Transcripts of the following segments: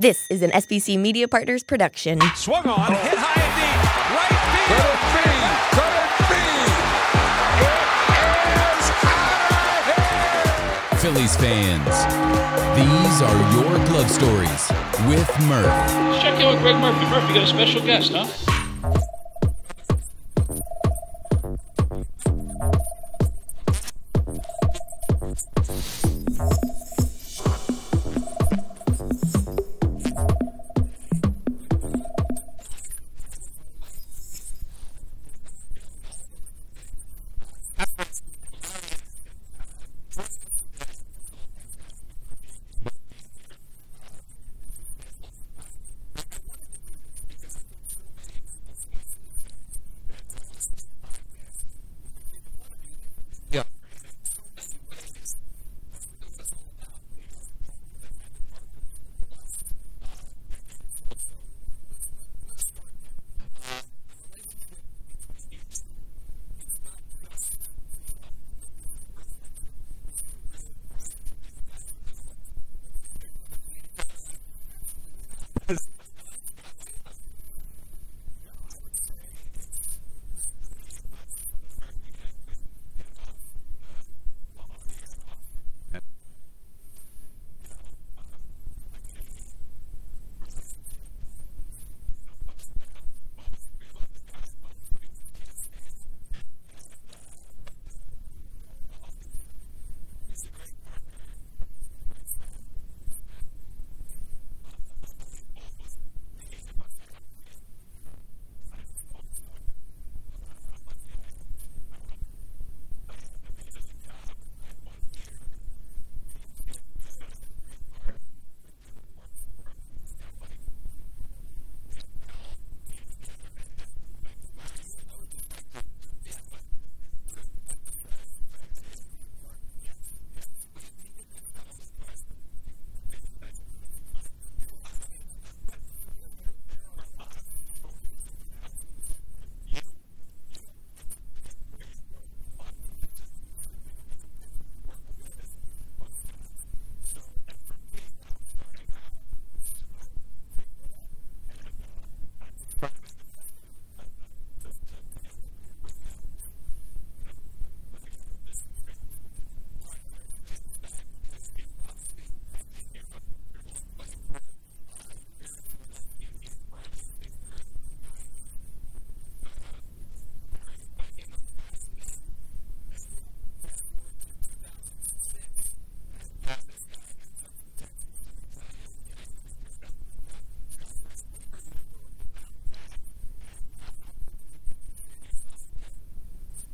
This is an SBC Media Partners production. Swung on, hit high and deep. Right field. Phillies fans, these are your glove stories with Murph. Let's check in with Greg Murphy. Murphy, got a special guest, huh?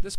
This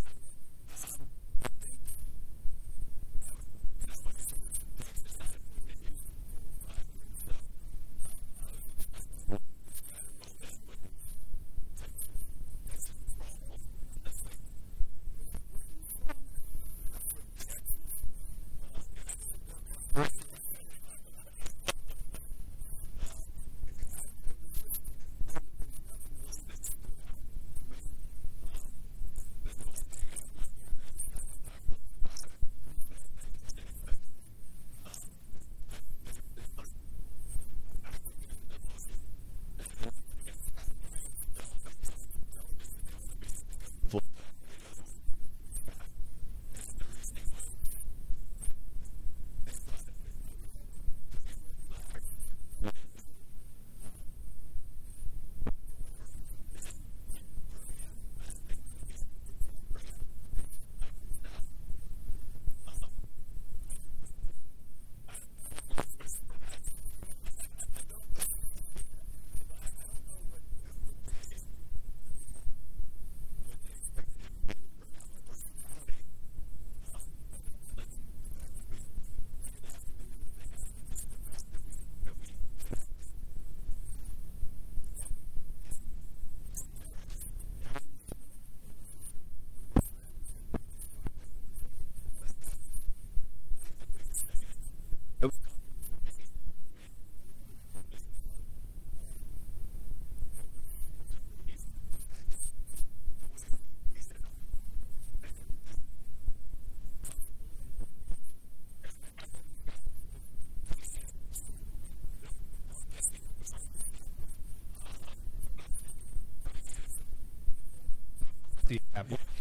the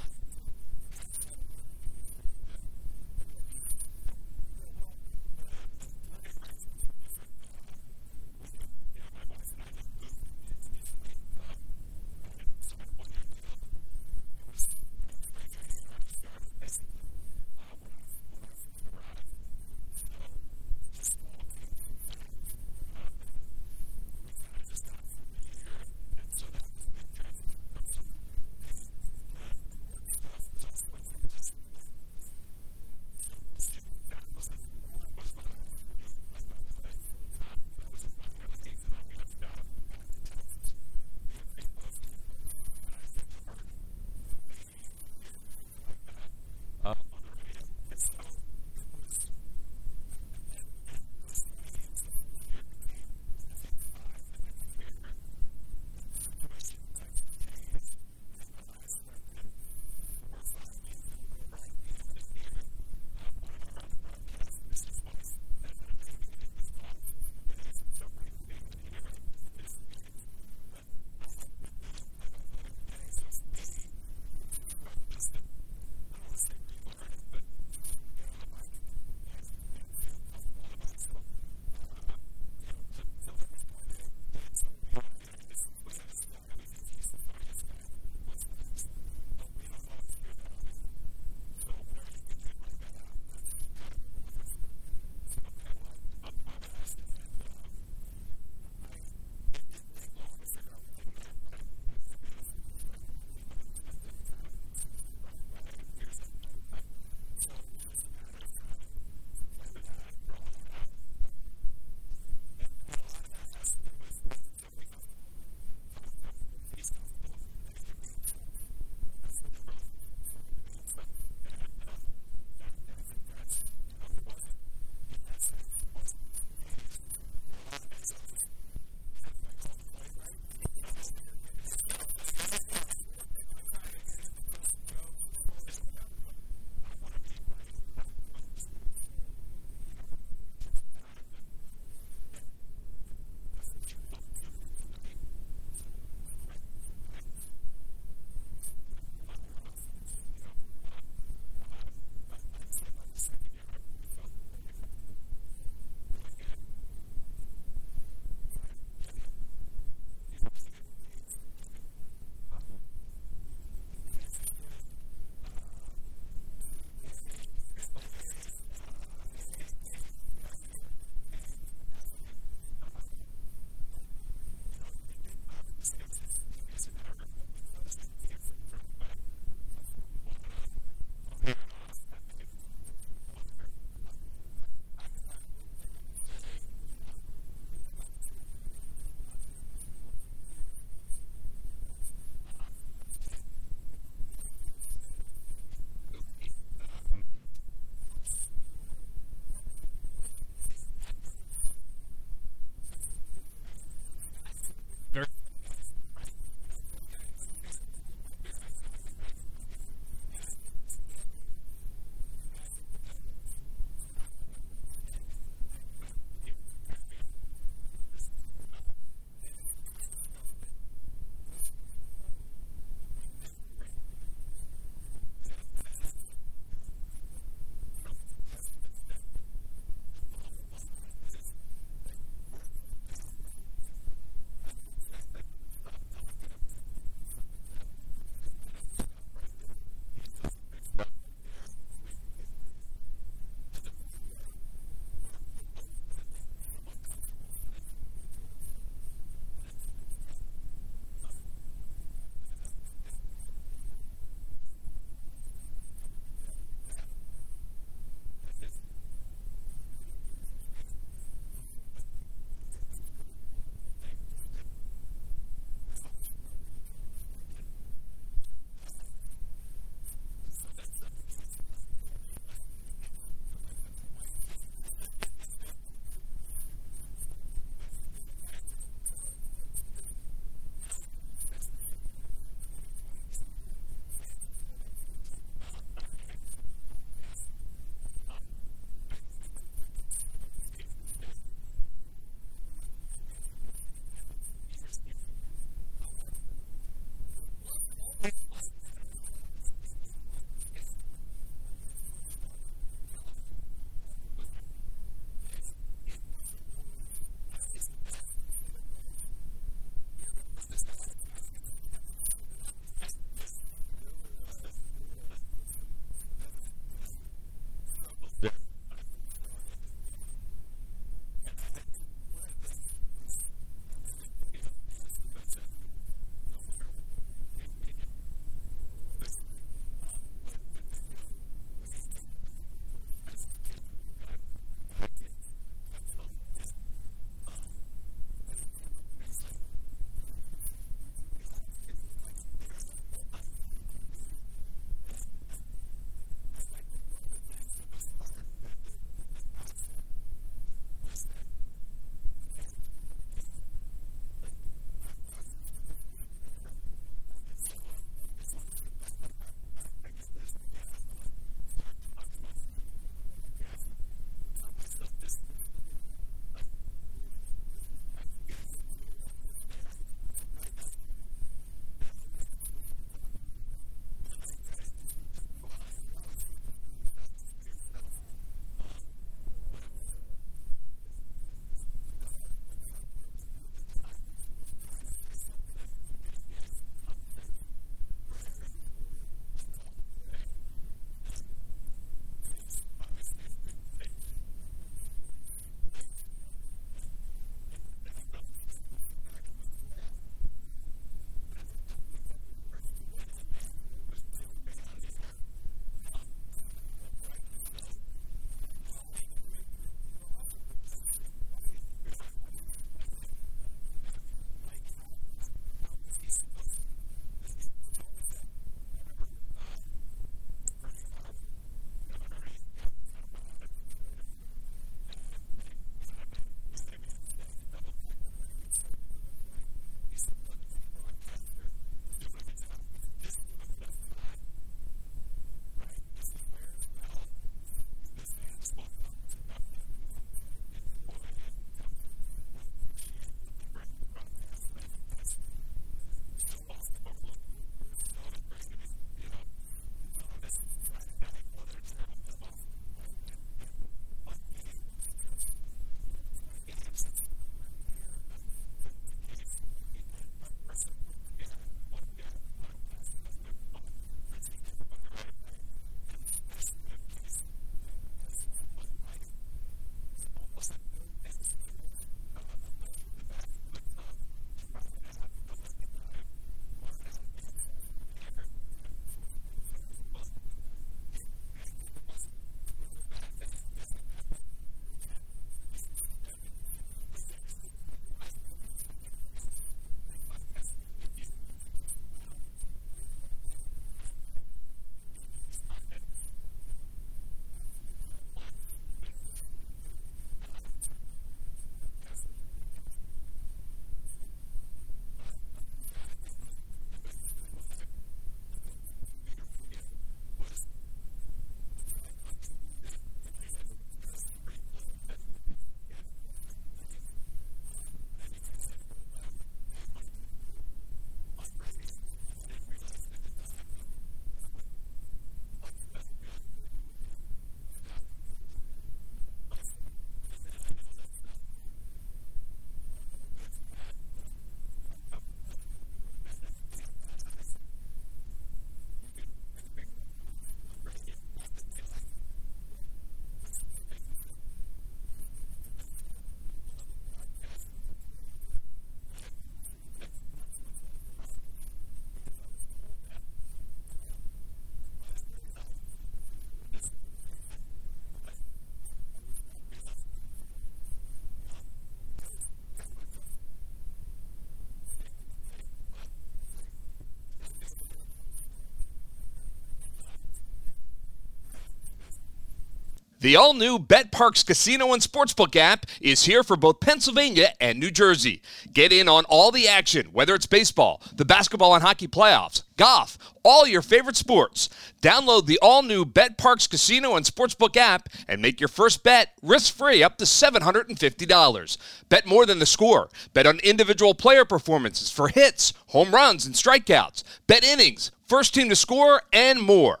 The all new BetParx Casino and Sportsbook app is here for both Pennsylvania and New Jersey. Get in on all the action, whether it's baseball, the basketball and hockey playoffs, golf, all your favorite sports. Download the all new BetParx Casino and Sportsbook app and make your first bet risk free up to $750. Bet more than the score. Bet on individual player performances for hits, home runs, and strikeouts. Bet innings, first team to score, and more.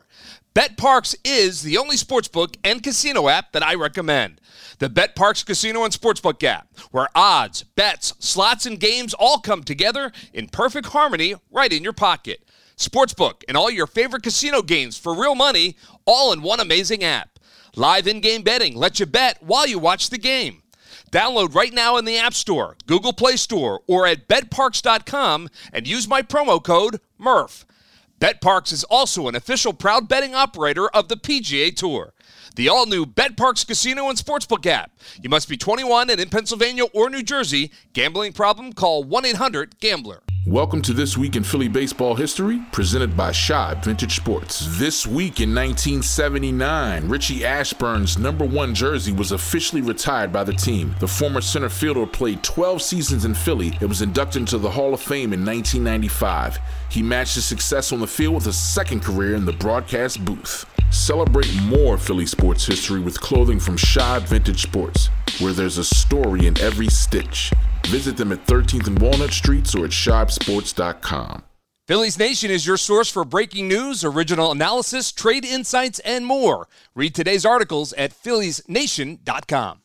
BetParx is the only sportsbook and casino app that I recommend. The BetParx Casino and Sportsbook app, where odds, bets, slots, and games all come together in perfect harmony right in your pocket. Sportsbook and all your favorite casino games for real money, all in one amazing app. Live in game betting lets you bet while you watch the game. Download right now in the App Store, Google Play Store, or at betparx.com and use my promo code MURPH. BetParx is also an official proud betting operator of the PGA Tour. The all new BetParx Casino and Sportsbook app. You must be 21 and in Pennsylvania or New Jersey. Gambling problem? Call 1 800 Gambler. Welcome to This Week in Philly Baseball History, presented by Shibe Vintage Sports. This week in 1979, Richie Ashburn's number one jersey was officially retired by the team. The former center fielder played 12 seasons in Philly and was inducted into the Hall of Fame in 1995. He matched his success on the field with a second career in the broadcast booth. Celebrate more Philly sports history with clothing from Shibe Vintage Sports, where there's a story in every stitch. Visit them at 13th and Walnut Streets or at shibesports.com. Phillies Nation is your source for breaking news, original analysis, trade insights, and more. Read today's articles at philliesnation.com.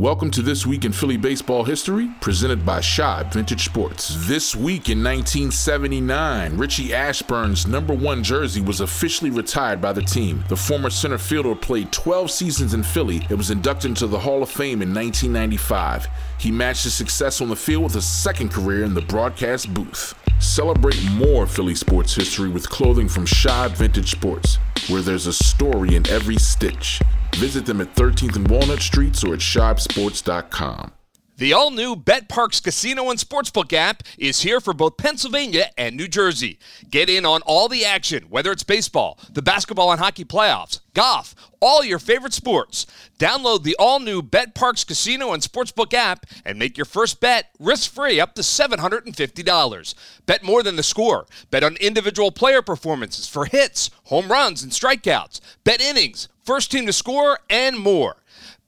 Welcome to This Week in Philly Baseball History, presented by Shibe Vintage Sports. This week in 1979, Richie Ashburn's number one jersey was officially retired by the team. The former center fielder played 12 seasons in Philly and was inducted into the Hall of Fame in 1995. He matched his success on the field with a second career in the broadcast booth. Celebrate more Philly sports history with clothing from Shibe Vintage Sports, where there's a story in every stitch. Visit them at 13th and Walnut Streets or at shopsports.com. The all new BetParx Casino and Sportsbook app is here for both Pennsylvania and New Jersey. Get in on all the action, whether it's baseball, the basketball and hockey playoffs, golf, all your favorite sports. Download the all new BetParx Casino and Sportsbook app and make your first bet risk free up to $750. Bet more than the score. Bet on individual player performances for hits, home runs, and strikeouts. Bet innings, first team to score, and more.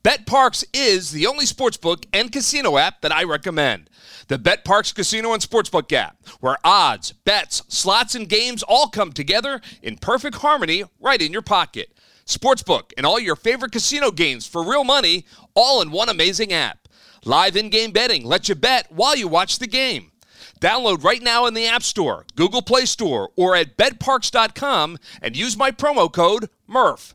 BetParx is the only sportsbook and casino app that I recommend. The BetParx Casino and Sportsbook app, where odds, bets, slots, and games all come together in perfect harmony right in your pocket. Sportsbook and all your favorite casino games for real money, all in one amazing app. Live in game betting lets you bet while you watch the game. Download right now in the App Store, Google Play Store, or at betparx.com and use my promo code MURPH.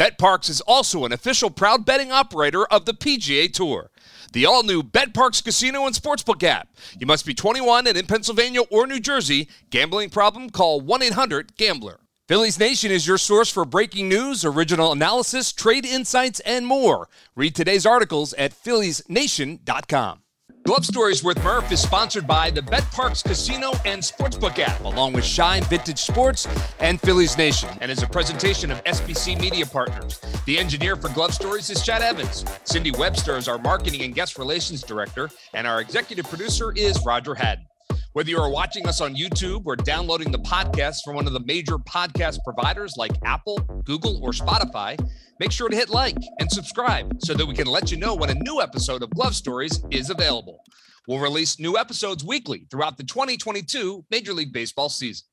BetParx is also an official proud betting operator of the PGA Tour. The all new BetParx Casino and Sportsbook app. You must be 21 and in Pennsylvania or New Jersey. Gambling problem? Call 1 800 Gambler. Phillies Nation is your source for breaking news, original analysis, trade insights, and more. Read today's articles at philliesnation.com. Glove Stories with Murph is sponsored by the BetParx Casino and Sportsbook app, along with Shibe Vintage Sports and Phillies Nation, and is a presentation of SBC Media Partners. The engineer for Glove Stories is Chad Evans. Cindy Webster is our marketing and guest relations director, and our executive producer is Roger Haddon. Whether you are watching us on YouTube or downloading the podcast from one of the major podcast providers like Apple, Google, or Spotify, make sure to hit like and subscribe so that we can let you know when a new episode of Glove Stories is available. We'll release new episodes weekly throughout the 2022 Major League Baseball season.